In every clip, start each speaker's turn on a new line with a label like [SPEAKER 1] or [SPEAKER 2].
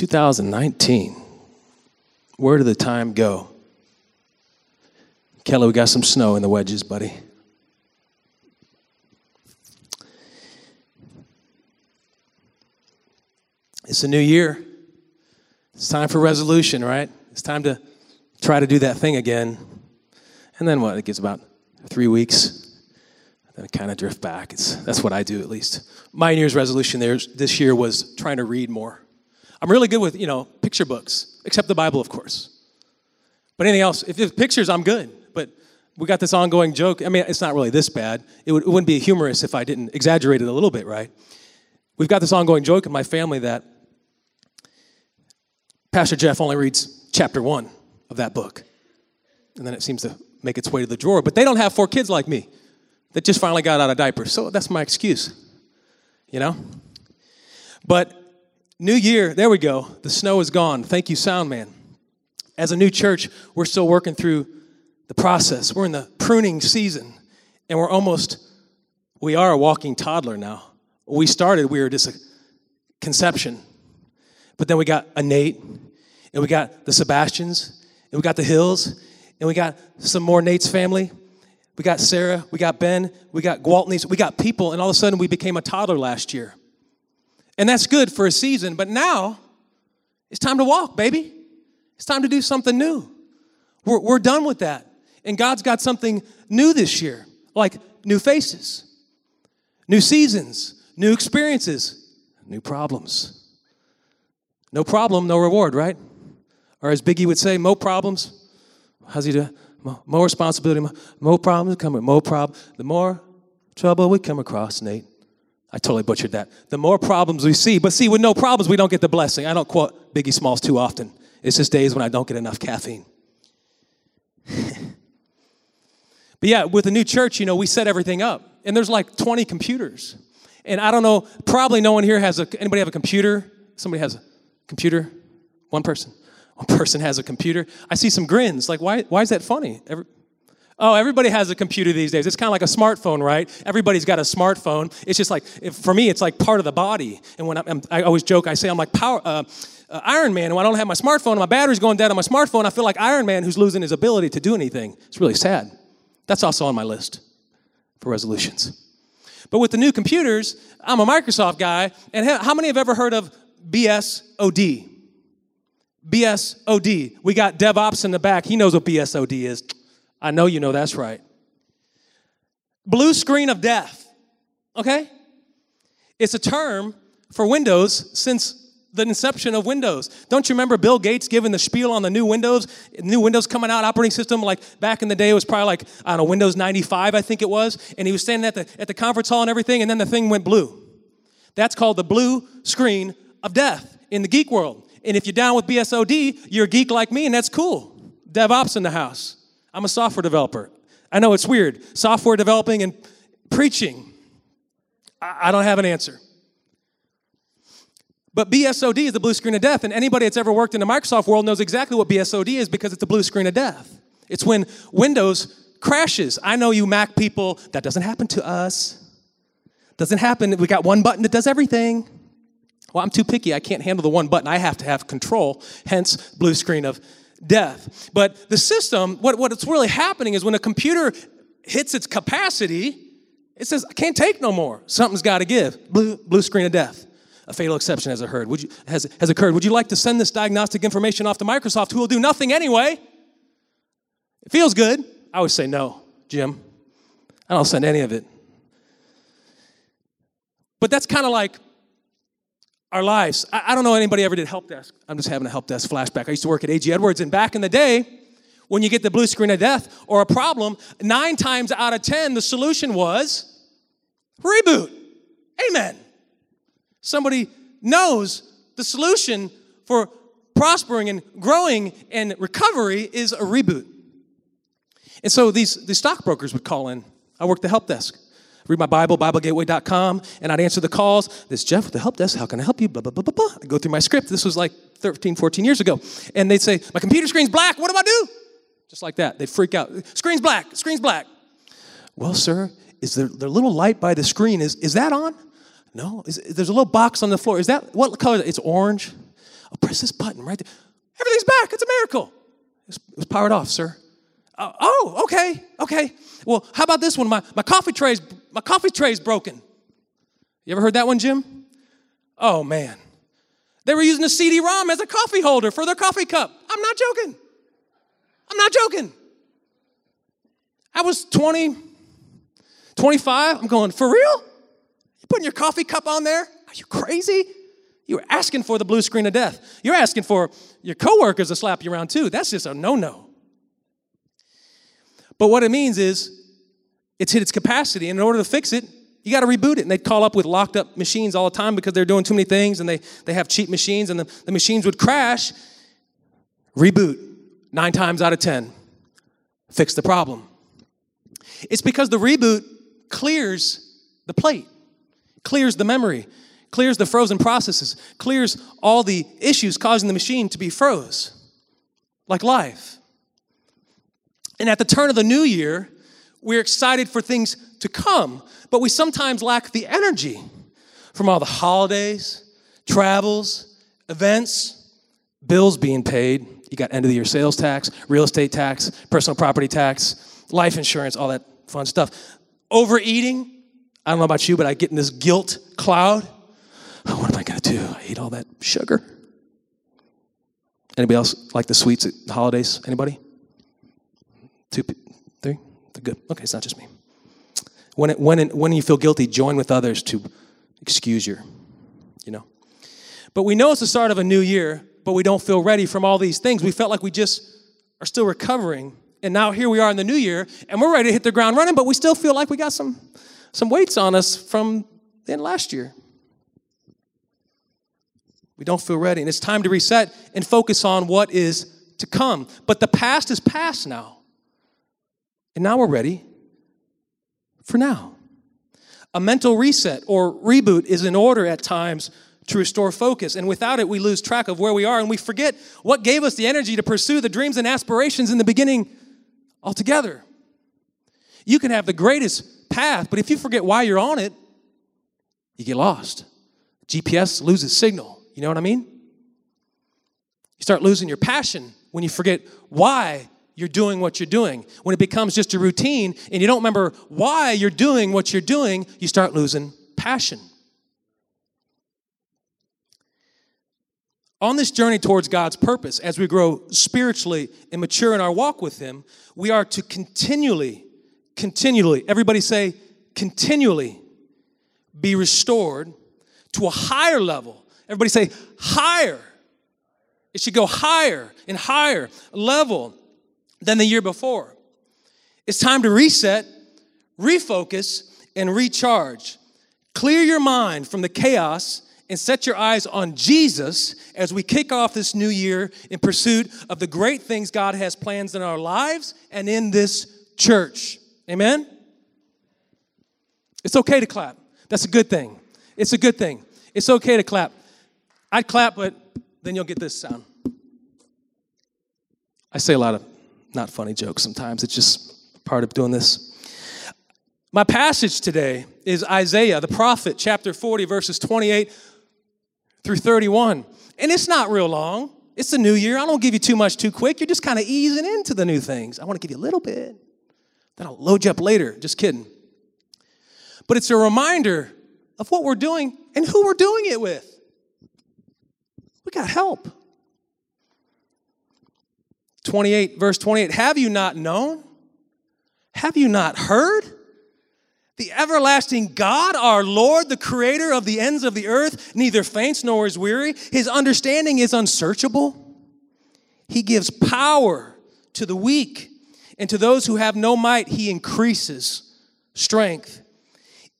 [SPEAKER 1] 2019. Where did the time go? Kelly, we got some snow in the wedges, buddy. It's a new year. It's time for resolution, right? It's time to try to do that thing again. And then what? It gets about three weeks. Then I kind of drift back. It's, that's what I do, at least. My New Year's resolution there, this year was trying to read more. I'm really good with, you know, picture books, except the Bible, of course. But anything else, if it's pictures, I'm good. But we got this ongoing joke. I mean, it's not really this bad. It, would, it wouldn't be humorous if I didn't exaggerate it a little bit, right? We've got this ongoing joke in my family that Pastor Jeff only reads chapter one of that book. And then it seems to make its way to the drawer. But they don't have four kids like me that just finally got out of diapers. So that's my excuse, you know? But new year, there we go. The snow is gone. Thank you, sound man. As a new church, we're still working through the process. We're in the pruning season, and we're almost, we are a walking toddler now. We started, we were just a conception. But then we got a Nate, and we got the Sebastians, and we got the Hills, and we got some more Nate's family. We got Sarah, we got Ben, we got Gwaltneys, we got people, and all of a sudden we became a toddler last year. And that's good for a season, but now it's time to walk, baby. It's time to do something new. We're, we're done with that. And God's got something new this year, like new faces, new seasons, new experiences, new problems. No problem, no reward, right? Or as Biggie would say, mo problems. How's he do? More responsibility, more problems come with more problem. The more trouble we come across, Nate. I totally butchered that. The more problems we see, but see, with no problems, we don't get the blessing. I don't quote Biggie Smalls too often. It's just days when I don't get enough caffeine. but yeah, with the new church, you know, we set everything up, and there's like 20 computers. And I don't know, probably no one here has a, anybody have a computer? Somebody has a computer? One person. One person has a computer. I see some grins. Like, why, why is that funny? Every, oh, everybody has a computer these days. It's kind of like a smartphone, right? Everybody's got a smartphone. It's just like, for me, it's like part of the body. And when I'm, I always joke, I say I'm like power, uh, uh, Iron Man, and when I don't have my smartphone my battery's going dead on my smartphone, I feel like Iron Man who's losing his ability to do anything. It's really sad. That's also on my list for resolutions. But with the new computers, I'm a Microsoft guy, and how many have ever heard of BSOD? BSOD. We got DevOps in the back. He knows what BSOD is. I know you know that's right. Blue screen of death. Okay? It's a term for Windows since the inception of Windows. Don't you remember Bill Gates giving the spiel on the new Windows? New Windows coming out, operating system, like back in the day, it was probably like, don't know, Windows 95, I think it was. And he was standing at the, at the conference hall and everything, and then the thing went blue. That's called the blue screen of death in the geek world. And if you're down with BSOD, you're a geek like me, and that's cool. DevOps in the house. I'm a software developer. I know it's weird. Software developing and preaching. I don't have an answer. But BSOD is the blue screen of death, and anybody that's ever worked in the Microsoft world knows exactly what BSOD is because it's the blue screen of death. It's when Windows crashes. I know you Mac people, that doesn't happen to us. Doesn't happen. We got one button that does everything. Well, I'm too picky. I can't handle the one button. I have to have control, hence, blue screen of death. But the system, what, what's really happening is when a computer hits its capacity, it says, I can't take no more. Something's got to give. Blue, blue screen of death. A fatal exception has occurred. Would you, has, has occurred. Would you like to send this diagnostic information off to Microsoft, who will do nothing anyway? It feels good. I would say no, Jim. I don't send any of it. But that's kind of like our lives. I, I don't know anybody ever did help desk. I'm just having a help desk flashback. I used to work at A.G. Edwards, and back in the day, when you get the blue screen of death or a problem, nine times out of ten, the solution was reboot. Amen. Somebody knows the solution for prospering and growing and recovery is a reboot. And so these, these stockbrokers would call in. I worked the help desk read my Bible, BibleGateway.com, and I'd answer the calls. This Jeff with the help desk, how can I help you? Blah, blah, blah, blah, blah. I'd go through my script. This was like 13, 14 years ago. And they'd say, My computer screen's black. What do I do? Just like that. They'd freak out. Screen's black. Screen's black. Well, sir, is there the little light by the screen? Is, is that on? No. Is, there's a little box on the floor. Is that what color? It's orange. I'll press this button right there? Everything's back. It's a miracle. It was powered off, sir. Uh, oh, okay, okay. Well, how about this one? My, my coffee tray's my coffee tray's broken. You ever heard that one, Jim? Oh man. They were using a CD-ROM as a coffee holder for their coffee cup. I'm not joking. I'm not joking. I was 20, 25. I'm going, for real? You putting your coffee cup on there? Are you crazy? You're asking for the blue screen of death. You're asking for your coworkers to slap you around too. That's just a no no. But what it means is it's hit its capacity, and in order to fix it, you got to reboot it. And they'd call up with locked up machines all the time because they're doing too many things and they, they have cheap machines, and the, the machines would crash. Reboot nine times out of 10. Fix the problem. It's because the reboot clears the plate, clears the memory, clears the frozen processes, clears all the issues causing the machine to be froze, like life. And at the turn of the new year, we're excited for things to come, but we sometimes lack the energy from all the holidays, travels, events, bills being paid. You got end of the year sales tax, real estate tax, personal property tax, life insurance, all that fun stuff. Overeating, I don't know about you, but I get in this guilt cloud. Oh, what am I going to do? I eat all that sugar. Anybody else like the sweets at holidays? Anybody? Two? Good. Okay, it's not just me. When, it, when, it, when you feel guilty, join with others to excuse your, you know. But we know it's the start of a new year, but we don't feel ready from all these things. We felt like we just are still recovering. And now here we are in the new year, and we're ready to hit the ground running, but we still feel like we got some, some weights on us from then last year. We don't feel ready. And it's time to reset and focus on what is to come. But the past is past now. And now we're ready for now. A mental reset or reboot is in order at times to restore focus. And without it, we lose track of where we are and we forget what gave us the energy to pursue the dreams and aspirations in the beginning altogether. You can have the greatest path, but if you forget why you're on it, you get lost. GPS loses signal. You know what I mean? You start losing your passion when you forget why you're doing what you're doing. When it becomes just a routine and you don't remember why you're doing what you're doing, you start losing passion. On this journey towards God's purpose, as we grow spiritually and mature in our walk with Him, we are to continually, continually, everybody say, continually be restored to a higher level Everybody say, higher. It should go higher and higher level than the year before. It's time to reset, refocus, and recharge. Clear your mind from the chaos and set your eyes on Jesus as we kick off this new year in pursuit of the great things God has plans in our lives and in this church. Amen? It's okay to clap. That's a good thing. It's a good thing. It's okay to clap. I'd clap, but then you'll get this sound. I say a lot of not funny jokes sometimes. It's just part of doing this. My passage today is Isaiah, the prophet, chapter 40, verses 28 through 31. And it's not real long. It's the new year. I don't give you too much too quick. You're just kind of easing into the new things. I want to give you a little bit. Then I'll load you up later. Just kidding. But it's a reminder of what we're doing and who we're doing it with. We got help. 28, verse 28 Have you not known? Have you not heard? The everlasting God, our Lord, the creator of the ends of the earth, neither faints nor is weary. His understanding is unsearchable. He gives power to the weak, and to those who have no might, he increases strength.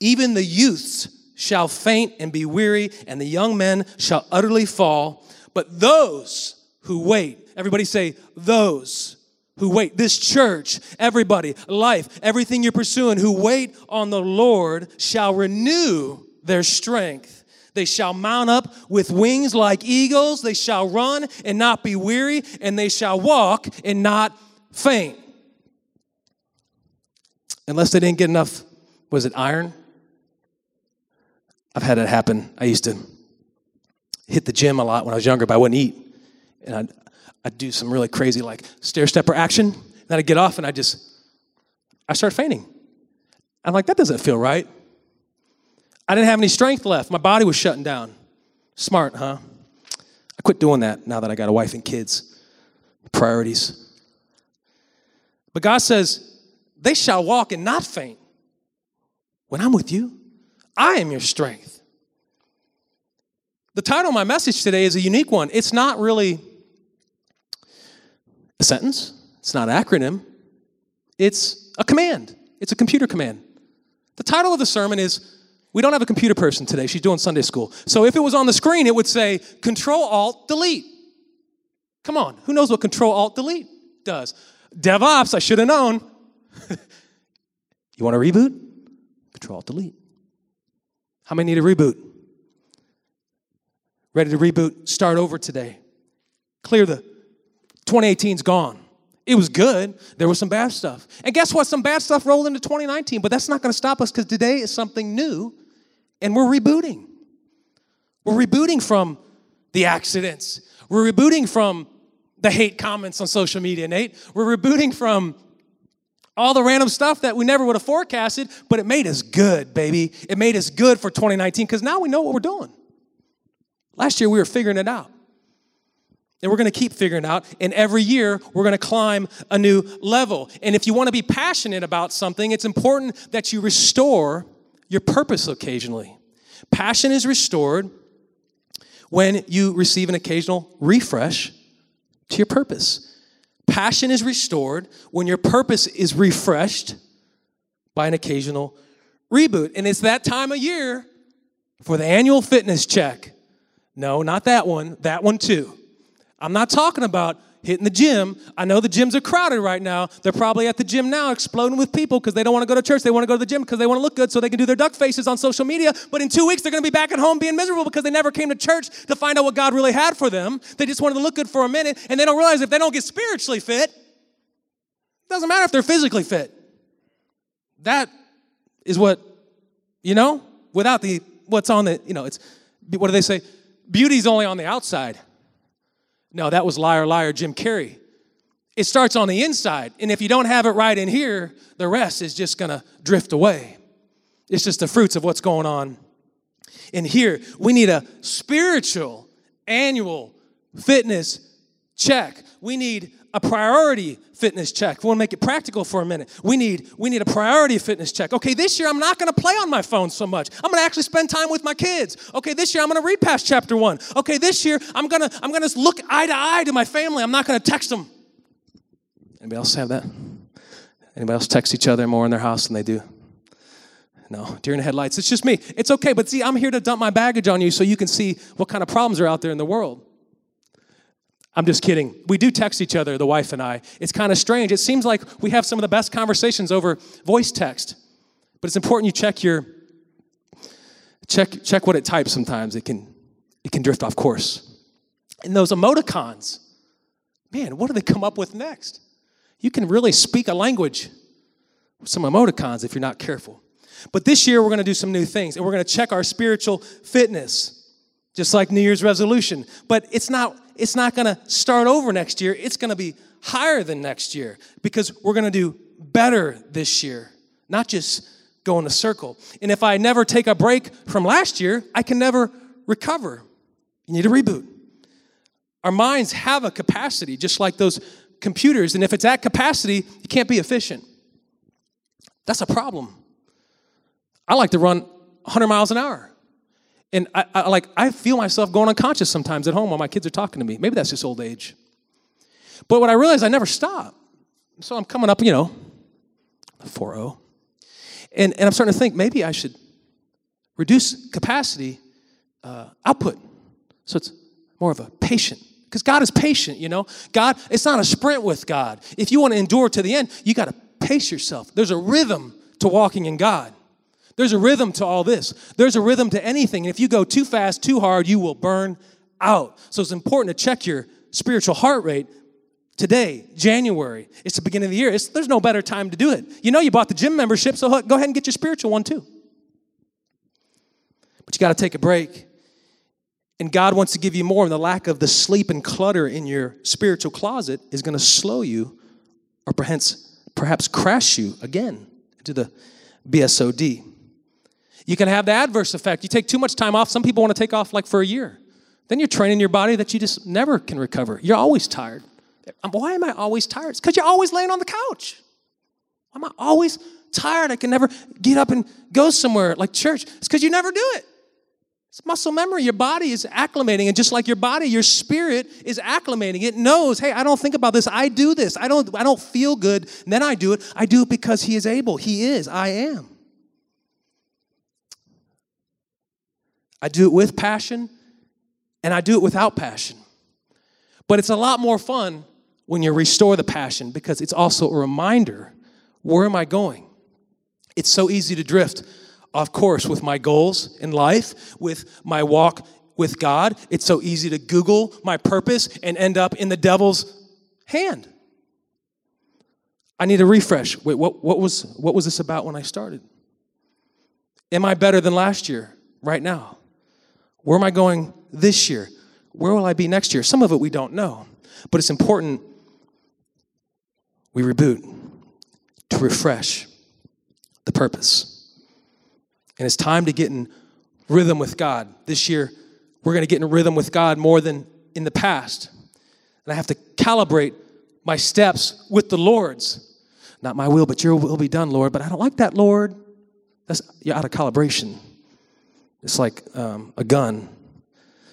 [SPEAKER 1] Even the youths shall faint and be weary, and the young men shall utterly fall. But those who wait, everybody say, those who wait, this church, everybody, life, everything you're pursuing, who wait on the Lord shall renew their strength. They shall mount up with wings like eagles. They shall run and not be weary, and they shall walk and not faint. Unless they didn't get enough, was it iron? I've had it happen. I used to hit the gym a lot when I was younger, but I wouldn't eat. and I'd, I'd do some really crazy like stair stepper action. Then I'd get off and I just, I start fainting. I'm like, that doesn't feel right. I didn't have any strength left. My body was shutting down. Smart, huh? I quit doing that now that I got a wife and kids. Priorities. But God says, they shall walk and not faint. When I'm with you, I am your strength. The title of my message today is a unique one. It's not really a sentence, it's not an acronym, it's a command. It's a computer command. The title of the sermon is We don't have a computer person today. She's doing Sunday school. So if it was on the screen, it would say Control Alt Delete. Come on, who knows what Control Alt Delete does? DevOps, I should have known. you want to reboot? Control Alt Delete. How many need a reboot? Ready to reboot? Start over today. Clear the 2018's gone. It was good. There was some bad stuff. And guess what? Some bad stuff rolled into 2019, but that's not going to stop us because today is something new and we're rebooting. We're rebooting from the accidents. We're rebooting from the hate comments on social media, Nate. We're rebooting from all the random stuff that we never would have forecasted, but it made us good, baby. It made us good for 2019 because now we know what we're doing. Last year we were figuring it out. And we're going to keep figuring out. And every year, we're going to climb a new level. And if you want to be passionate about something, it's important that you restore your purpose occasionally. Passion is restored when you receive an occasional refresh to your purpose. Passion is restored when your purpose is refreshed by an occasional reboot. And it's that time of year for the annual fitness check. No, not that one, that one too. I'm not talking about hitting the gym. I know the gyms are crowded right now. They're probably at the gym now exploding with people because they don't want to go to church. They want to go to the gym because they want to look good so they can do their duck faces on social media. But in two weeks, they're going to be back at home being miserable because they never came to church to find out what God really had for them. They just wanted to look good for a minute and they don't realize if they don't get spiritually fit, it doesn't matter if they're physically fit. That is what, you know, without the, what's on the, you know, it's, what do they say? Beauty's only on the outside. No, that was liar, liar, Jim Carrey. It starts on the inside. And if you don't have it right in here, the rest is just going to drift away. It's just the fruits of what's going on in here. We need a spiritual annual fitness check. We need a priority fitness check. We want to make it practical for a minute. We need we need a priority fitness check. Okay, this year I'm not going to play on my phone so much. I'm going to actually spend time with my kids. Okay, this year I'm going to read past chapter 1. Okay, this year I'm going to I'm going to look eye to eye to my family. I'm not going to text them. Anybody else have that? Anybody else text each other more in their house than they do? No, deer in the headlights. It's just me. It's okay, but see, I'm here to dump my baggage on you so you can see what kind of problems are out there in the world. I'm just kidding. We do text each other, the wife and I. It's kind of strange. It seems like we have some of the best conversations over voice text. But it's important you check your check check what it types sometimes. It can it can drift off course. And those emoticons, man, what do they come up with next? You can really speak a language with some emoticons if you're not careful. But this year we're going to do some new things and we're going to check our spiritual fitness just like New Year's resolution. But it's not it's not going to start over next year. It's going to be higher than next year because we're going to do better this year, not just go in a circle. And if I never take a break from last year, I can never recover. You need a reboot. Our minds have a capacity, just like those computers, and if it's at capacity, you can't be efficient. That's a problem. I like to run 100 miles an hour. And I, I, like I feel myself going unconscious sometimes at home while my kids are talking to me. Maybe that's just old age. But what I realized, I never stop. So I'm coming up, you know, 4 And, and I'm starting to think maybe I should reduce capacity uh, output. So it's more of a patient. Because God is patient, you know. God, it's not a sprint with God. If you want to endure to the end, you got to pace yourself. There's a rhythm to walking in God. There's a rhythm to all this. There's a rhythm to anything. And if you go too fast, too hard, you will burn out. So it's important to check your spiritual heart rate today, January. It's the beginning of the year. It's, there's no better time to do it. You know, you bought the gym membership, so go ahead and get your spiritual one too. But you got to take a break and God wants to give you more, and the lack of the sleep and clutter in your spiritual closet is going to slow you or perhaps, perhaps crash you again into the BSOD. You can have the adverse effect. You take too much time off. Some people want to take off like for a year. Then you're training your body that you just never can recover. You're always tired. Um, why am I always tired? It's because you're always laying on the couch. Why am I always tired? I can never get up and go somewhere like church. It's because you never do it. It's muscle memory. Your body is acclimating, and just like your body, your spirit is acclimating. It knows, hey, I don't think about this. I do this. I don't, I don't feel good, and then I do it. I do it because He is able. He is. I am. I do it with passion, and I do it without passion. But it's a lot more fun when you restore the passion because it's also a reminder where am I going? It's so easy to drift off course with my goals in life, with my walk with God. It's so easy to Google my purpose and end up in the devil's hand. I need a refresh. Wait, what, what, was, what was this about when I started? Am I better than last year right now? Where am I going this year? Where will I be next year? Some of it we don't know, but it's important we reboot to refresh the purpose. And it's time to get in rhythm with God. This year, we're going to get in rhythm with God more than in the past. And I have to calibrate my steps with the Lord's. Not my will, but your will be done, Lord. But I don't like that, Lord. That's you're out of calibration. It's like um, a gun.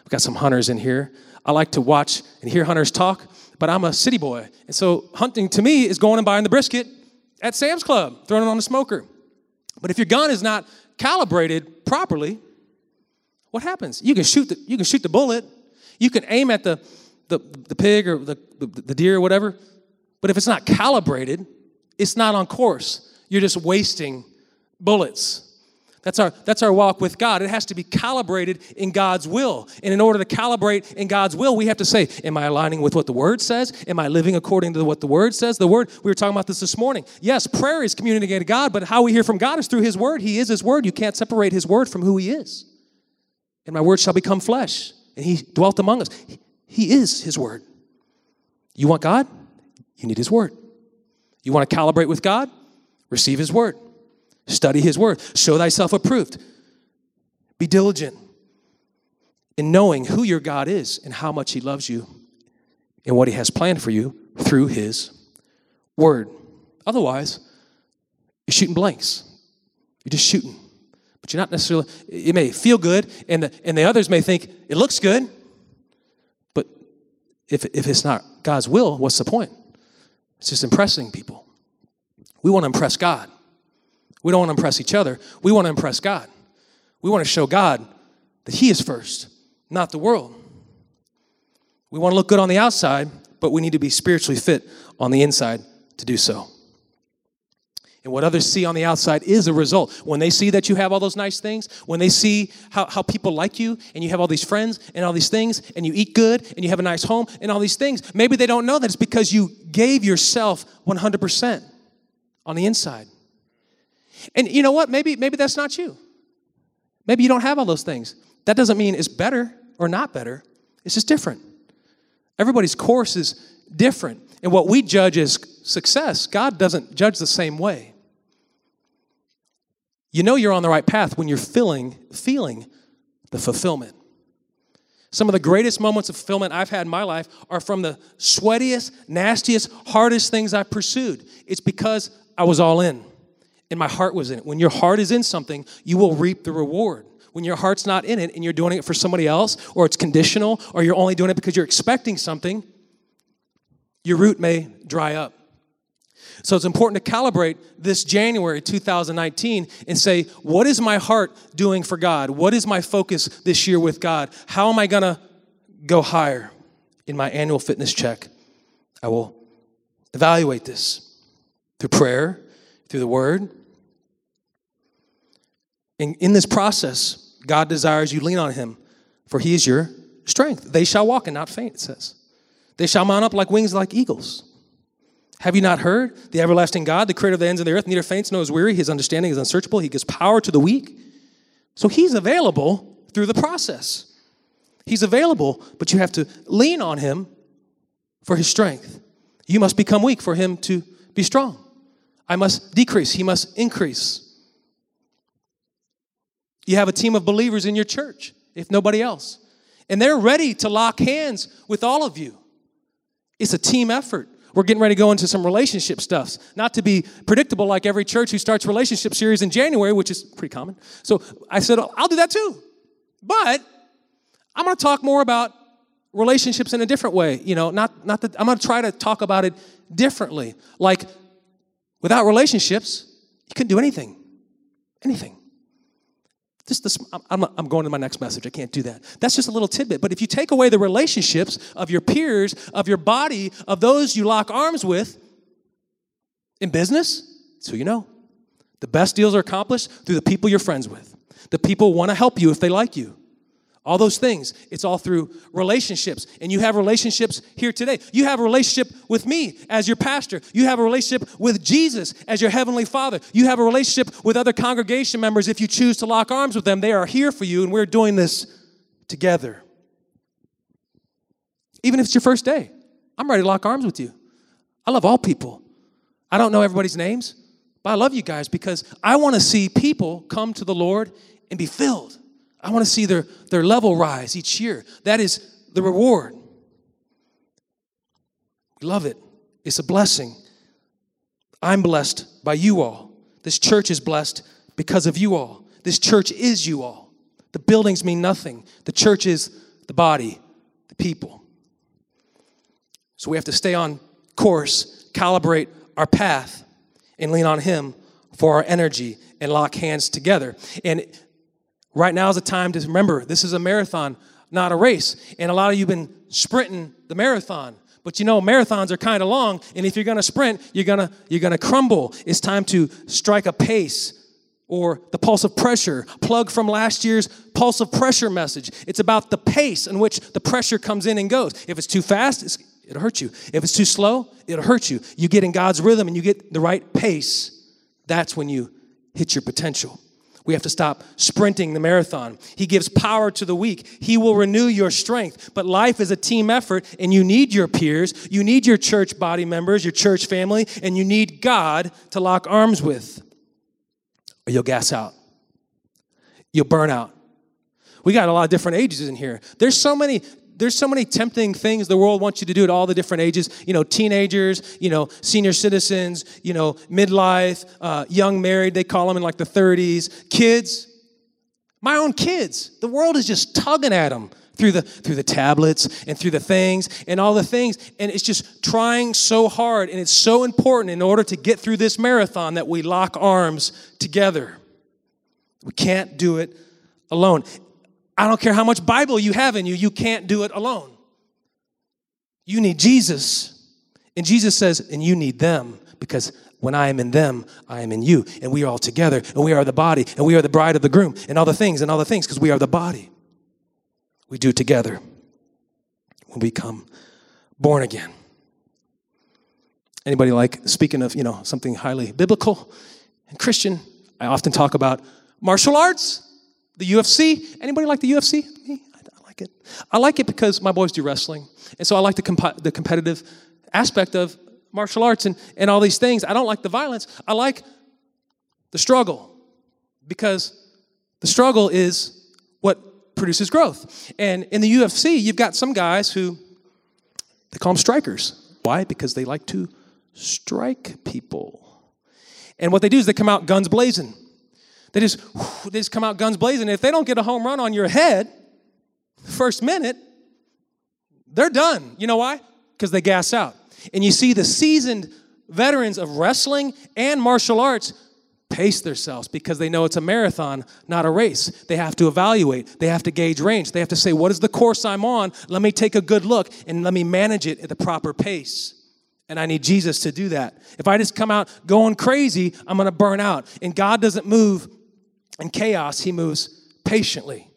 [SPEAKER 1] We've got some hunters in here. I like to watch and hear hunters talk, but I'm a city boy. And so hunting to me is going and buying the brisket at Sam's Club, throwing it on the smoker. But if your gun is not calibrated properly, what happens? You can shoot the, you can shoot the bullet, you can aim at the, the, the pig or the, the, the deer or whatever, but if it's not calibrated, it's not on course. You're just wasting bullets. That's our, that's our walk with God. It has to be calibrated in God's will. And in order to calibrate in God's will, we have to say, Am I aligning with what the Word says? Am I living according to what the Word says? The Word, we were talking about this this morning. Yes, prayer is communicating to God, but how we hear from God is through His Word. He is His Word. You can't separate His Word from who He is. And my Word shall become flesh, and He dwelt among us. He is His Word. You want God? You need His Word. You want to calibrate with God? Receive His Word. Study his word. Show thyself approved. Be diligent in knowing who your God is and how much he loves you and what he has planned for you through his word. Otherwise, you're shooting blanks. You're just shooting. But you're not necessarily, it may feel good, and the, and the others may think it looks good. But if, if it's not God's will, what's the point? It's just impressing people. We want to impress God. We don't want to impress each other. We want to impress God. We want to show God that He is first, not the world. We want to look good on the outside, but we need to be spiritually fit on the inside to do so. And what others see on the outside is a result. When they see that you have all those nice things, when they see how, how people like you, and you have all these friends and all these things, and you eat good, and you have a nice home, and all these things, maybe they don't know that it's because you gave yourself 100% on the inside. And you know what? Maybe, maybe that's not you. Maybe you don't have all those things. That doesn't mean it's better or not better, it's just different. Everybody's course is different. And what we judge as success, God doesn't judge the same way. You know you're on the right path when you're feeling, feeling the fulfillment. Some of the greatest moments of fulfillment I've had in my life are from the sweatiest, nastiest, hardest things I've pursued. It's because I was all in and my heart was in it. When your heart is in something, you will reap the reward. When your heart's not in it and you're doing it for somebody else, or it's conditional, or you're only doing it because you're expecting something, your root may dry up. So it's important to calibrate this January 2019 and say, what is my heart doing for God? What is my focus this year with God? How am I going to go higher in my annual fitness check? I will evaluate this through prayer, through the Word. In, in this process, God desires you lean on Him, for He is your strength. They shall walk and not faint, it says. They shall mount up like wings like eagles. Have you not heard? The everlasting God, the creator of the ends of the earth, neither faints nor is weary. His understanding is unsearchable. He gives power to the weak. So He's available through the process. He's available, but you have to lean on Him for His strength. You must become weak for Him to be strong. I must decrease, He must increase. You have a team of believers in your church, if nobody else, and they're ready to lock hands with all of you. It's a team effort. We're getting ready to go into some relationship stuffs. Not to be predictable like every church who starts relationship series in January, which is pretty common. So I said, I'll do that too. But I'm going to talk more about relationships in a different way. You know, not, not that I'm going to try to talk about it differently. Like, without relationships, you couldn't do anything. Anything. Just this, I'm, I'm going to my next message. I can't do that. That's just a little tidbit. But if you take away the relationships of your peers, of your body, of those you lock arms with in business, it's who you know. The best deals are accomplished through the people you're friends with. The people want to help you if they like you. All those things, it's all through relationships. And you have relationships here today. You have a relationship with me as your pastor. You have a relationship with Jesus as your heavenly father. You have a relationship with other congregation members if you choose to lock arms with them. They are here for you, and we're doing this together. Even if it's your first day, I'm ready to lock arms with you. I love all people. I don't know everybody's names, but I love you guys because I want to see people come to the Lord and be filled. I want to see their, their level rise each year. That is the reward. Love it. It's a blessing. I'm blessed by you all. This church is blessed because of you all. This church is you all. The buildings mean nothing. The church is the body, the people. So we have to stay on course, calibrate our path, and lean on Him for our energy and lock hands together. And Right now is the time to remember this is a marathon, not a race. And a lot of you have been sprinting the marathon. But you know, marathons are kind of long, and if you're gonna sprint, you're gonna you're gonna crumble. It's time to strike a pace or the pulse of pressure. Plug from last year's pulse of pressure message. It's about the pace in which the pressure comes in and goes. If it's too fast, it'll hurt you. If it's too slow, it'll hurt you. You get in God's rhythm and you get the right pace. That's when you hit your potential. We have to stop sprinting the marathon. He gives power to the weak. He will renew your strength. But life is a team effort, and you need your peers, you need your church body members, your church family, and you need God to lock arms with. Or you'll gas out, you'll burn out. We got a lot of different ages in here. There's so many there's so many tempting things the world wants you to do at all the different ages. You know, teenagers, you know, senior citizens, you know, midlife, uh, young married, they call them in like the 30s, kids. My own kids. The world is just tugging at them through the through the tablets and through the things and all the things and it's just trying so hard and it's so important in order to get through this marathon that we lock arms together we can't do it alone I don't care how much Bible you have in you, you can't do it alone. You need Jesus. And Jesus says, and you need them because when I am in them, I am in you. And we are all together, and we are the body, and we are the bride of the groom, and all the things, and all the things, because we are the body. We do together when we become born again. Anybody like, speaking of, you know, something highly biblical and Christian, I often talk about martial arts. The UFC. Anybody like the UFC? Me? I like it. I like it because my boys do wrestling. And so I like the, comp- the competitive aspect of martial arts and, and all these things. I don't like the violence. I like the struggle because the struggle is what produces growth. And in the UFC, you've got some guys who they call them strikers. Why? Because they like to strike people. And what they do is they come out guns blazing. They just, they just come out guns blazing. If they don't get a home run on your head, first minute, they're done. You know why? Because they gas out. And you see the seasoned veterans of wrestling and martial arts pace themselves because they know it's a marathon, not a race. They have to evaluate, they have to gauge range, they have to say, What is the course I'm on? Let me take a good look and let me manage it at the proper pace. And I need Jesus to do that. If I just come out going crazy, I'm gonna burn out. And God doesn't move in chaos, he moves patiently.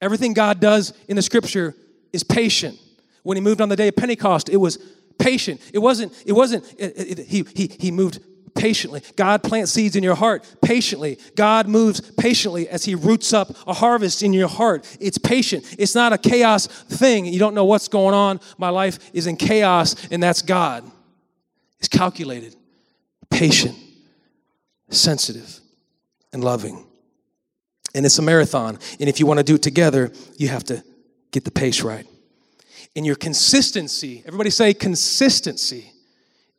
[SPEAKER 1] Everything God does in the scripture is patient. When he moved on the day of Pentecost, it was patient. It wasn't, it wasn't, it, it, he, he, he moved patiently. God plants seeds in your heart patiently. God moves patiently as He roots up a harvest in your heart. It's patient. It's not a chaos thing. You don't know what's going on. My life is in chaos, and that's God. It's calculated, patient, sensitive, and loving. And it's a marathon. And if you want to do it together, you have to get the pace right. And your consistency, everybody say consistency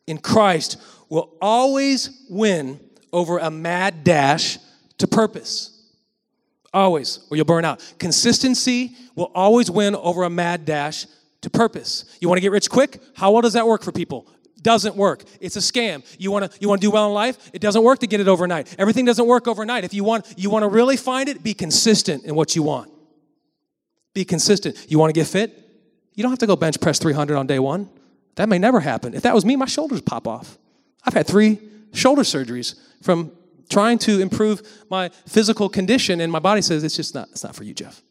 [SPEAKER 1] in Christ will always win over a mad dash to purpose. Always, or you'll burn out. Consistency will always win over a mad dash to purpose. You want to get rich quick? How well does that work for people? Doesn't work. It's a scam. You want to you want to do well in life? It doesn't work to get it overnight. Everything doesn't work overnight. If you want you want to really find it, be consistent in what you want. Be consistent. You want to get fit? You don't have to go bench press 300 on day 1. That may never happen. If that was me, my shoulders pop off. I've had three shoulder surgeries from trying to improve my physical condition, and my body says it's just not, it's not for you, Jeff.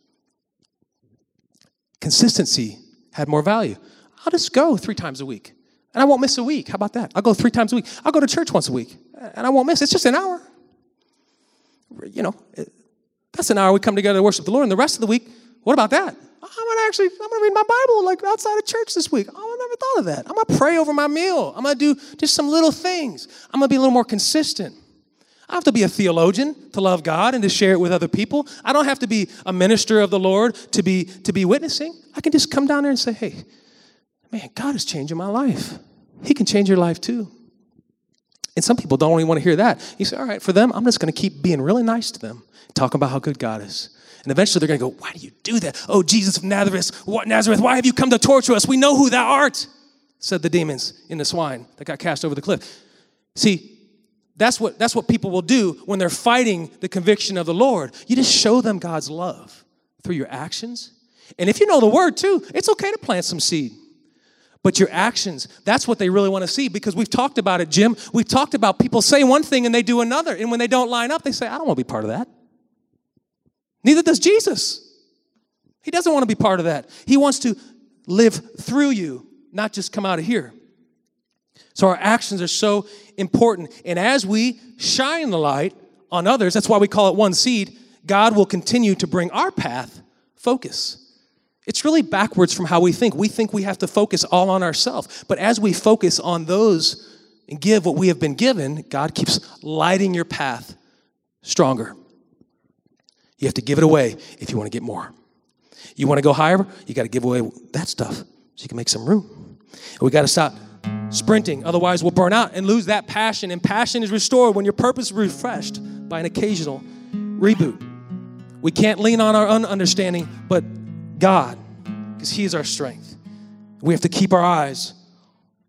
[SPEAKER 1] Consistency had more value. I'll just go three times a week, and I won't miss a week. How about that? I'll go three times a week. I'll go to church once a week, and I won't miss. It's just an hour. You know, that's an hour we come together to worship the Lord, and the rest of the week, what about that? I'm gonna actually, I'm gonna read my Bible like outside of church this week. Oh, I never thought of that. I'm gonna pray over my meal. I'm gonna do just some little things. I'm gonna be a little more consistent. I have to be a theologian to love God and to share it with other people. I don't have to be a minister of the Lord to be to be witnessing. I can just come down there and say, "Hey, man, God is changing my life. He can change your life too." And some people don't even want to hear that. You say, "All right, for them, I'm just going to keep being really nice to them, talking about how good God is." And eventually they're going to go, Why do you do that? Oh, Jesus of Nazareth, what Nazareth, why have you come to torture us? We know who thou art, said the demons in the swine that got cast over the cliff. See, that's what, that's what people will do when they're fighting the conviction of the Lord. You just show them God's love through your actions. And if you know the word too, it's okay to plant some seed. But your actions, that's what they really want to see because we've talked about it, Jim. We've talked about people say one thing and they do another. And when they don't line up, they say, I don't want to be part of that. Neither does Jesus. He doesn't want to be part of that. He wants to live through you, not just come out of here. So our actions are so important. And as we shine the light on others, that's why we call it one seed, God will continue to bring our path focus. It's really backwards from how we think. We think we have to focus all on ourselves. But as we focus on those and give what we have been given, God keeps lighting your path stronger. You have to give it away if you want to get more. You want to go higher, you got to give away that stuff so you can make some room. We got to stop sprinting, otherwise, we'll burn out and lose that passion. And passion is restored when your purpose is refreshed by an occasional reboot. We can't lean on our own understanding, but God, because He is our strength. We have to keep our eyes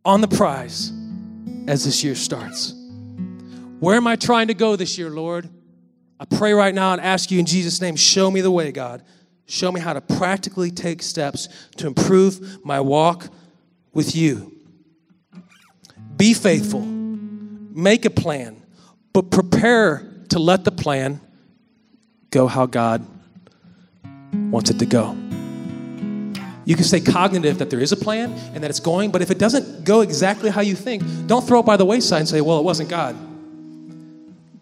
[SPEAKER 1] on the prize as this year starts. Where am I trying to go this year, Lord? I pray right now and ask you in Jesus' name, show me the way, God. Show me how to practically take steps to improve my walk with you. Be faithful, make a plan, but prepare to let the plan go how God wants it to go. You can stay cognitive that there is a plan and that it's going, but if it doesn't go exactly how you think, don't throw it by the wayside and say, well, it wasn't God.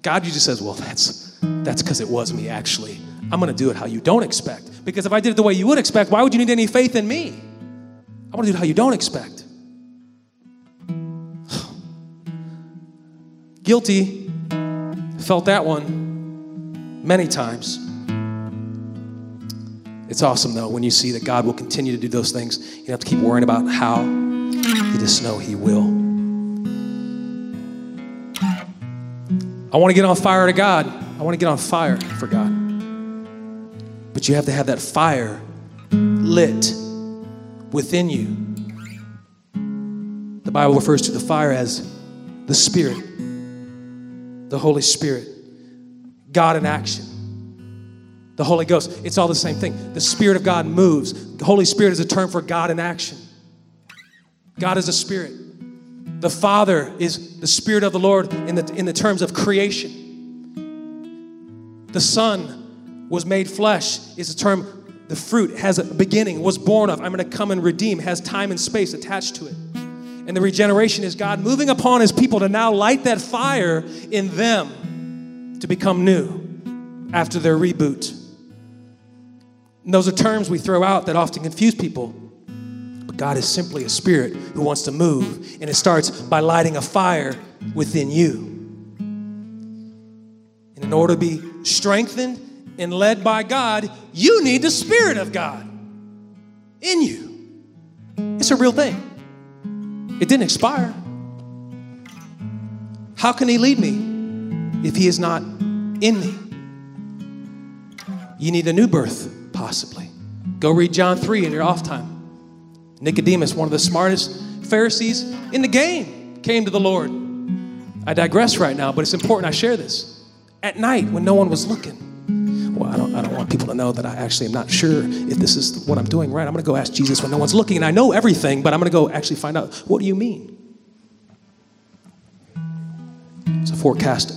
[SPEAKER 1] God usually says, well, that's that's because it was me, actually. I'm to do it how you don't expect. Because if I did it the way you would expect, why would you need any faith in me? I want to do it how you don't expect. Guilty. Felt that one many times. It's awesome, though, when you see that God will continue to do those things. You don't have to keep worrying about how. You just know He will. I want to get on fire to God. I want to get on fire for God. But you have to have that fire lit within you. The Bible refers to the fire as the Spirit, the Holy Spirit, God in action. The Holy Ghost, it's all the same thing. The Spirit of God moves. The Holy Spirit is a term for God in action. God is a spirit. The Father is the Spirit of the Lord in the, in the terms of creation. The Son was made flesh is a term, the fruit has a beginning, was born of. I'm going to come and redeem, has time and space attached to it. And the regeneration is God moving upon his people to now light that fire in them to become new after their reboot. And those are terms we throw out that often confuse people. But God is simply a spirit who wants to move, and it starts by lighting a fire within you. And in order to be strengthened and led by God, you need the Spirit of God in you. It's a real thing. It didn't expire. How can He lead me if He is not in me? You need a new birth, possibly. Go read John 3 in your off time. Nicodemus, one of the smartest Pharisees in the game, came to the Lord. I digress right now, but it's important I share this. At night, when no one was looking, well, I don't, I don't want people to know that I actually am not sure if this is what I'm doing right. I'm going to go ask Jesus when no one's looking, and I know everything, but I'm going to go actually find out what do you mean? It's a forecast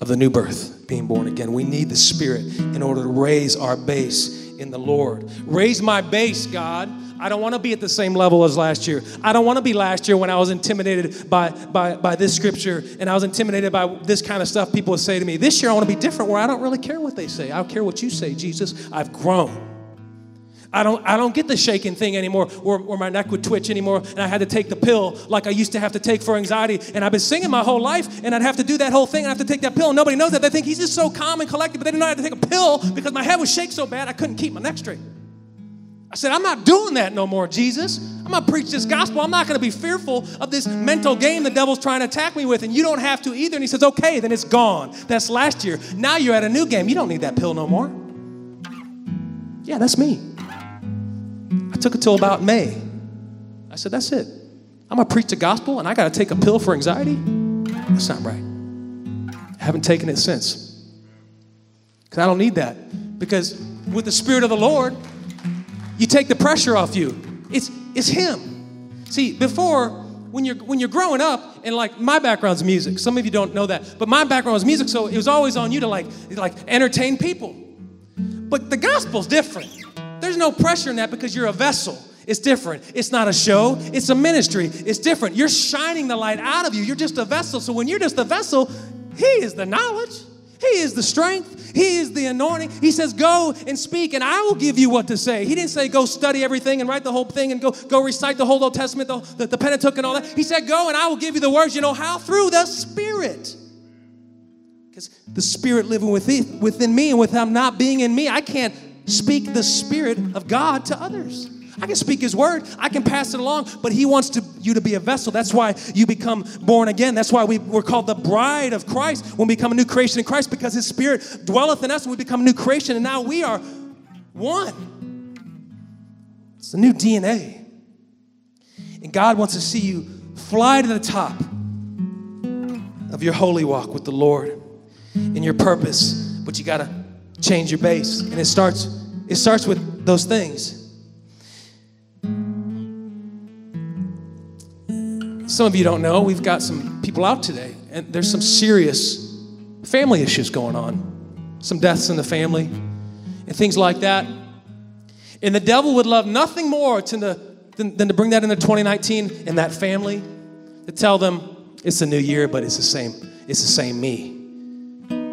[SPEAKER 1] of the new birth, being born again. We need the Spirit in order to raise our base in the Lord. Raise my base, God. I don't want to be at the same level as last year. I don't want to be last year when I was intimidated by, by, by this scripture and I was intimidated by this kind of stuff people would say to me. This year I want to be different where I don't really care what they say. I don't care what you say, Jesus. I've grown. I don't, I don't get the shaking thing anymore where, where my neck would twitch anymore and I had to take the pill like I used to have to take for anxiety. And I've been singing my whole life and I'd have to do that whole thing and I have to take that pill. And nobody knows that. They think he's just so calm and collected, but they didn't know I had to take a pill because my head was shake so bad I couldn't keep my neck straight. I said, I'm not doing that no more, Jesus. I'm going to preach this gospel. I'm not going to be fearful of this mental game the devil's trying to attack me with, and you don't have to either. And he says, Okay, then it's gone. That's last year. Now you're at a new game. You don't need that pill no more. Yeah, that's me. I took it till about May. I said, That's it. I'm going to preach the gospel, and I got to take a pill for anxiety? That's not right. I haven't taken it since. Because I don't need that. Because with the Spirit of the Lord, you take the pressure off you. It's, it's Him. See, before, when you're, when you're growing up, and like my background's music, some of you don't know that, but my background was music, so it was always on you to like, like entertain people. But the gospel's different. There's no pressure in that because you're a vessel. It's different. It's not a show, it's a ministry. It's different. You're shining the light out of you. You're just a vessel. So when you're just a vessel, He is the knowledge. He is the strength. He is the anointing. He says, Go and speak, and I will give you what to say. He didn't say, Go study everything and write the whole thing and go, go recite the whole Old Testament, the, the, the Pentateuch, and all that. He said, Go and I will give you the words. You know how? Through the Spirit. Because the Spirit living within, within me, and with Him not being in me, I can't speak the Spirit of God to others. I can speak His word, I can pass it along, but He wants to, you to be a vessel. That's why you become born again. That's why we, we're called the bride of Christ when we become a new creation in Christ because His Spirit dwelleth in us and we become a new creation, and now we are one. It's a new DNA. And God wants to see you fly to the top of your holy walk with the Lord in your purpose, but you got to change your base. And it starts it starts with those things. Some of you don't know, we've got some people out today, and there's some serious family issues going on, some deaths in the family, and things like that. And the devil would love nothing more to than, than to bring that into 2019 in that family, to tell them it's a new year, but it's the same, it's the same me.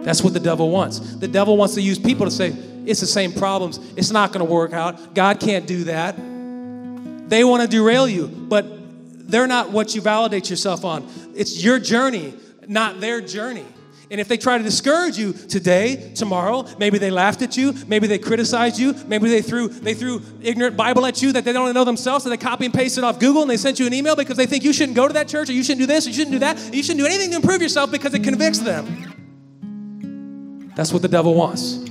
[SPEAKER 1] That's what the devil wants. The devil wants to use people to say, it's the same problems. It's not going to work out. God can't do that. They want to derail you, but they're not what you validate yourself on. It's your journey, not their journey. And if they try to discourage you today, tomorrow, maybe they laughed at you, maybe they criticized you, maybe they threw they threw ignorant Bible at you that they don't know themselves, so they copy and pasted off Google and they sent you an email because they think you shouldn't go to that church or you shouldn't do this, or you shouldn't do that, you shouldn't do anything to improve yourself because it convicts them. That's what the devil wants.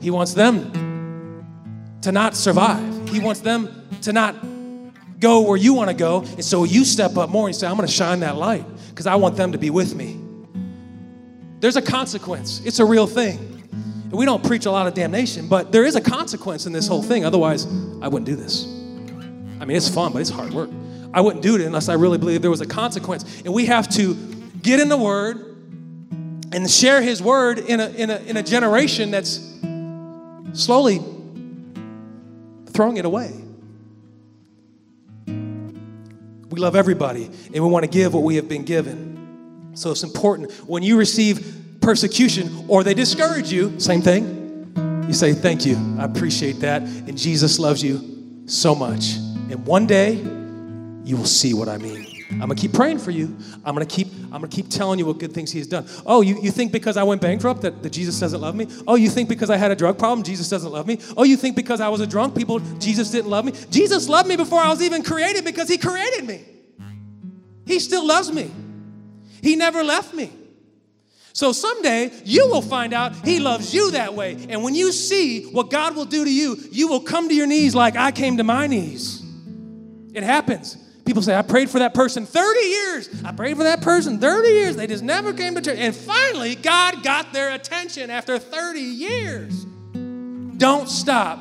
[SPEAKER 1] He wants them to not survive. He wants them to not go where you want to go. And so you step up more and say, I'm going to shine that light because I want them to be with me. There's a consequence, it's a real thing. We don't preach a lot of damnation, but there is a consequence in this whole thing. Otherwise, I wouldn't do this. I mean, it's fun, but it's hard work. I wouldn't do it unless I really believe there was a consequence. And we have to get in the Word and share His Word in a, in a, in a generation that's slowly throwing it away. We love everybody and we want to give what we have been given. So it's important when you receive persecution or they discourage you, same thing. You say, Thank you. I appreciate that. And Jesus loves you so much. And one day, you will see what I mean. I'm gonna keep praying for you. I'm gonna keep, I'm gonna keep telling you what good things he has done. Oh, you, you think because I went bankrupt that, that Jesus doesn't love me? Oh, you think because I had a drug problem, Jesus doesn't love me? Oh, you think because I was a drunk, people, Jesus didn't love me? Jesus loved me before I was even created because he created me. He still loves me. He never left me. So someday you will find out He loves you that way. And when you see what God will do to you, you will come to your knees like I came to my knees. It happens. People say, I prayed for that person 30 years. I prayed for that person 30 years. They just never came to church. And finally, God got their attention after 30 years. Don't stop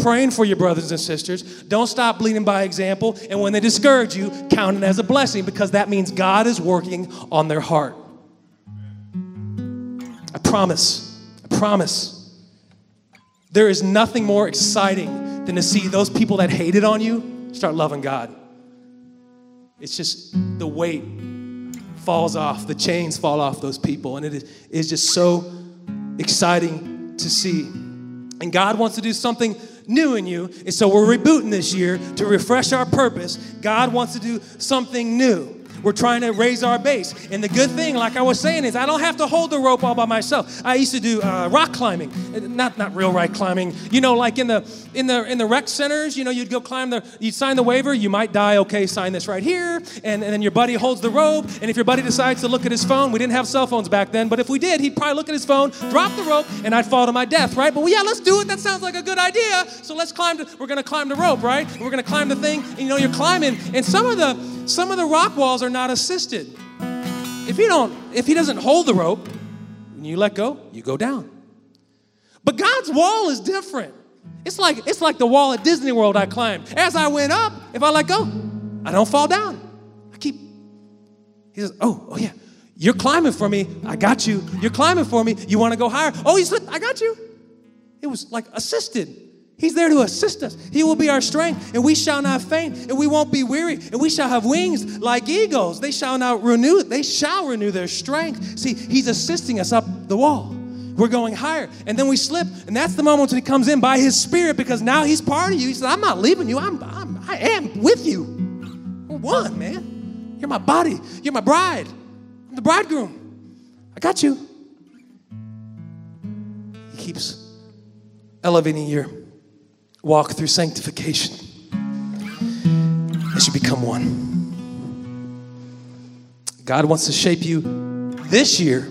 [SPEAKER 1] praying for your brothers and sisters. Don't stop bleeding by example. And when they discourage you, count it as a blessing because that means God is working on their heart. I promise, I promise. There is nothing more exciting than to see those people that hated on you start loving God. It's just the weight falls off, the chains fall off those people, and it is, is just so exciting to see. And God wants to do something new in you, and so we're rebooting this year to refresh our purpose. God wants to do something new. We're trying to raise our base. And the good thing, like I was saying, is I don't have to hold the rope all by myself. I used to do uh, rock climbing, not not real rock climbing. You know, like in the in the in the rec centers. You know, you'd go climb the, you'd sign the waiver. You might die. Okay, sign this right here. And, and then your buddy holds the rope. And if your buddy decides to look at his phone, we didn't have cell phones back then, but if we did, he'd probably look at his phone, drop the rope, and I'd fall to my death, right? But well, yeah, let's do it. That sounds like a good idea. So let's climb. The, we're gonna climb the rope, right? We're gonna climb the thing. And, you know, you're climbing, and some of the some of the rock walls are not assisted. If he don't, if he doesn't hold the rope, when you let go, you go down. But God's wall is different. It's like it's like the wall at Disney World I climbed. As I went up, if I let go, I don't fall down. I keep. He says, "Oh, oh yeah, you're climbing for me. I got you. You're climbing for me. You want to go higher? Oh, you slipped. I got you." It was like assisted. He's there to assist us. He will be our strength, and we shall not faint, and we won't be weary, and we shall have wings like eagles. They shall not renew, they shall renew their strength. See, he's assisting us up the wall. We're going higher, and then we slip, and that's the moment when he comes in by his spirit because now he's part of you. He says, I'm not leaving you, I'm, I'm I am with you. We're one, man. You're my body, you're my bride. I'm the bridegroom. I got you. He keeps elevating your walk through sanctification as you become one. God wants to shape you this year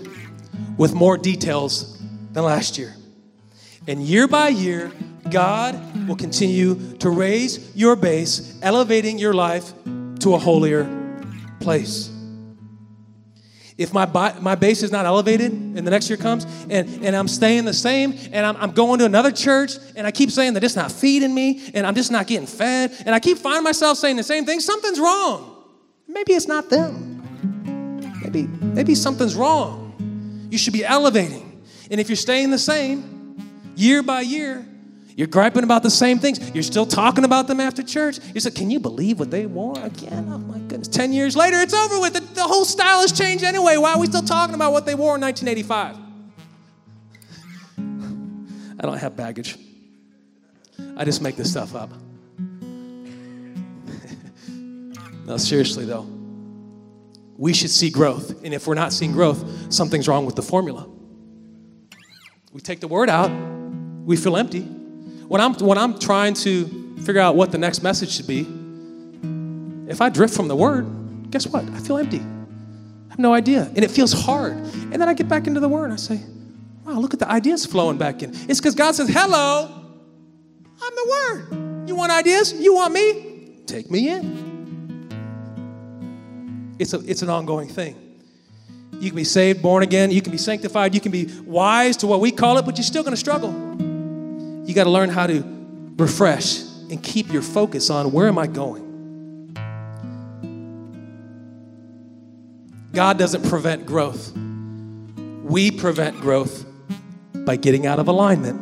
[SPEAKER 1] with more details than last year. And year by year, God will continue to raise your base, elevating your life to a holier place if my, my base is not elevated and the next year comes and, and I'm staying the same and I'm, I'm going to another church and I keep saying that it's not feeding me and I'm just not getting fed and I keep finding myself saying the same thing, something's wrong. Maybe it's not them. Maybe, maybe something's wrong. You should be elevating. And if you're staying the same year by year, you're griping about the same things. You're still talking about them after church. You said, Can you believe what they wore again? Oh my goodness. 10 years later, it's over with. The, the whole style has changed anyway. Why are we still talking about what they wore in 1985? I don't have baggage. I just make this stuff up. no, seriously though. We should see growth. And if we're not seeing growth, something's wrong with the formula. We take the word out, we feel empty when I'm, when I'm trying to figure out what the next message should be, if I drift from the word, guess what? I feel empty. I have no idea. And it feels hard. And then I get back into the word and I say, wow, look at the ideas flowing back in. It's because God says, hello, I'm the word. You want ideas? You want me? Take me in. It's, a, it's an ongoing thing. You can be saved, born again, you can be sanctified, you can be wise to what we call it, but you're still going to struggle. You got to learn how to refresh and keep your focus on where am I going? God doesn't prevent growth. We prevent growth by getting out of alignment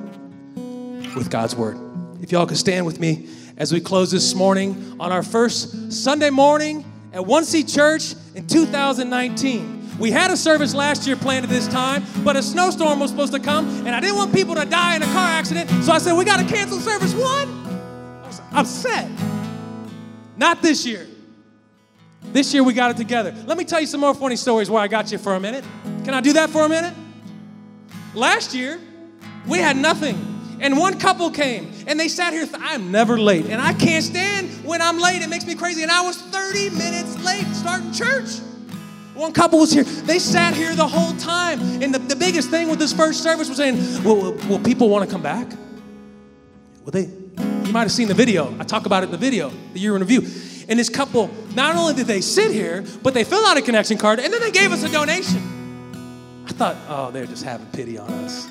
[SPEAKER 1] with God's word. If y'all could stand with me as we close this morning on our first Sunday morning at One Seat Church in 2019. We had a service last year planned at this time, but a snowstorm was supposed to come, and I didn't want people to die in a car accident, so I said, We got to cancel service one. I was upset. Not this year. This year we got it together. Let me tell you some more funny stories where I got you for a minute. Can I do that for a minute? Last year, we had nothing. And one couple came and they sat here. Th- I'm never late. And I can't stand when I'm late. It makes me crazy. And I was 30 minutes late starting church. One couple was here. They sat here the whole time. And the, the biggest thing with this first service was saying, will, will people want to come back? Well, they, you might have seen the video. I talk about it in the video, the year in review. And this couple, not only did they sit here, but they filled out a connection card and then they gave us a donation. I thought, oh, they're just having pity on us.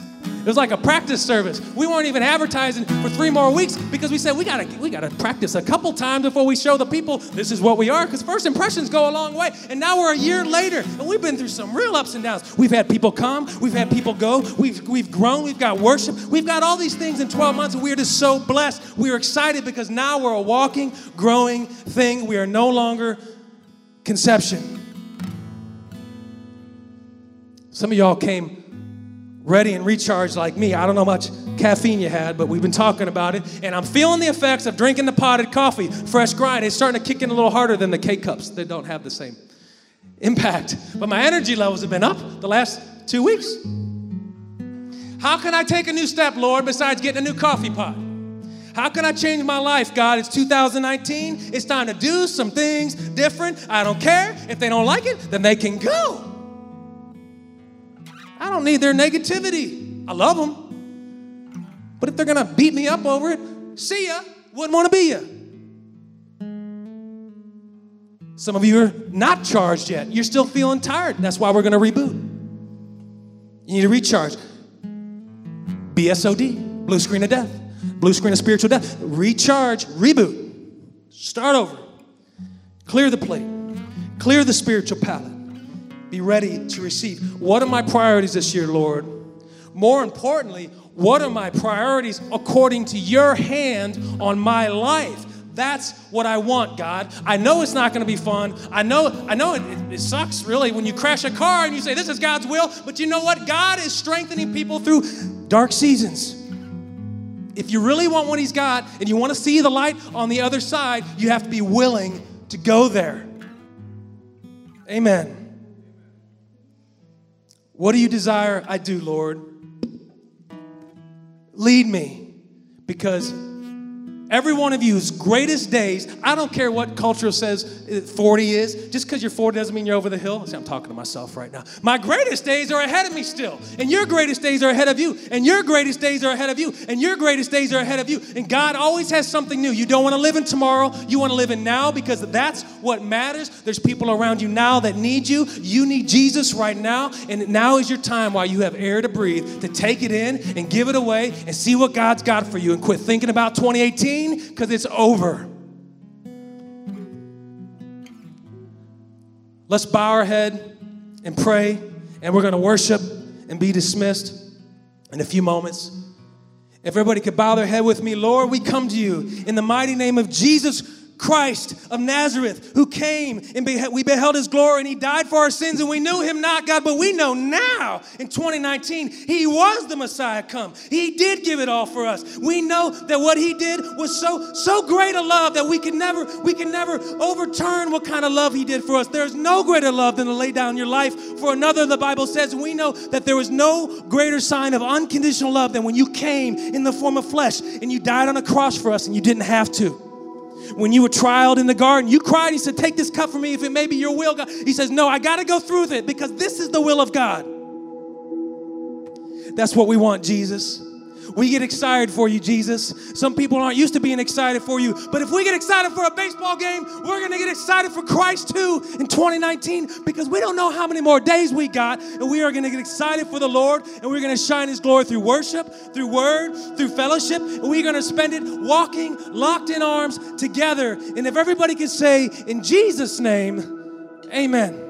[SPEAKER 1] It was like a practice service. We weren't even advertising for three more weeks because we said we gotta we gotta practice a couple times before we show the people this is what we are. Because first impressions go a long way. And now we're a year later, and we've been through some real ups and downs. We've had people come, we've had people go, we've we've grown, we've got worship, we've got all these things in 12 months, and we're just so blessed. We're excited because now we're a walking, growing thing. We are no longer conception. Some of y'all came ready and recharged like me. I don't know how much caffeine you had, but we've been talking about it. And I'm feeling the effects of drinking the potted coffee, fresh grind. It's starting to kick in a little harder than the K cups. They don't have the same impact. But my energy levels have been up the last two weeks. How can I take a new step, Lord, besides getting a new coffee pot? How can I change my life, God? It's 2019. It's time to do some things different. I don't care. If they don't like it, then they can go. I don't need their negativity. I love them. But if they're going to beat me up over it, see ya. Wouldn't want to be ya. Some of you are not charged yet. You're still feeling tired. That's why we're going to reboot. You need to recharge. BSOD, blue screen of death, blue screen of spiritual death. Recharge, reboot, start over. Clear the plate, clear the spiritual palate. Be ready to receive. What are my priorities this year, Lord? More importantly, what are my priorities according to your hand on my life? That's what I want, God. I know it's not going to be fun. I know, I know it, it, it, sucks really when you crash a car and you say, This is God's will. But you know what? God is strengthening people through dark seasons. If you really want what He's got and you want to see the light on the other side, you have to be willing to go there. Amen. What do you desire I do, Lord? Lead me because Every one of you's greatest days, I don't care what culture says uh, 40 is, just because you're 40 doesn't mean you're over the hill. See, I'm talking to myself right now. My greatest days are ahead of me still, and your greatest days are ahead of you, and your greatest days are ahead of you, and your greatest days are ahead of you. And God always has something new. You don't want to live in tomorrow, you want to live in now because that's what matters. There's people around you now that need you. You need Jesus right now, and now is your time while you have air to breathe to take it in and give it away and see what God's got for you and quit thinking about 2018 because it's over. Let's bow our head and pray, and we're going to worship and be dismissed in a few moments. If everybody could bow their head with me, Lord, we come to you in the mighty name of Jesus Christ of Nazareth, who came and we beheld his glory and he died for our sins and we knew him not, God, but we know now in 2019 he was the Messiah come. He did give it all for us. We know that what he did was so so great a love that we can never we can never overturn what kind of love he did for us. There's no greater love than to lay down your life for another. The Bible says we know that there was no greater sign of unconditional love than when you came in the form of flesh and you died on a cross for us and you didn't have to when you were trialed in the garden, you cried. He said, Take this cup from me if it may be your will, God. He says, No, I got to go through with it because this is the will of God. That's what we want, Jesus. We get excited for you, Jesus. Some people aren't used to being excited for you, but if we get excited for a baseball game, we're going to get excited for Christ too in 2019 because we don't know how many more days we got, and we are going to get excited for the Lord, and we're going to shine His glory through worship, through word, through fellowship, and we're going to spend it walking locked in arms together. And if everybody can say, in Jesus' name, amen.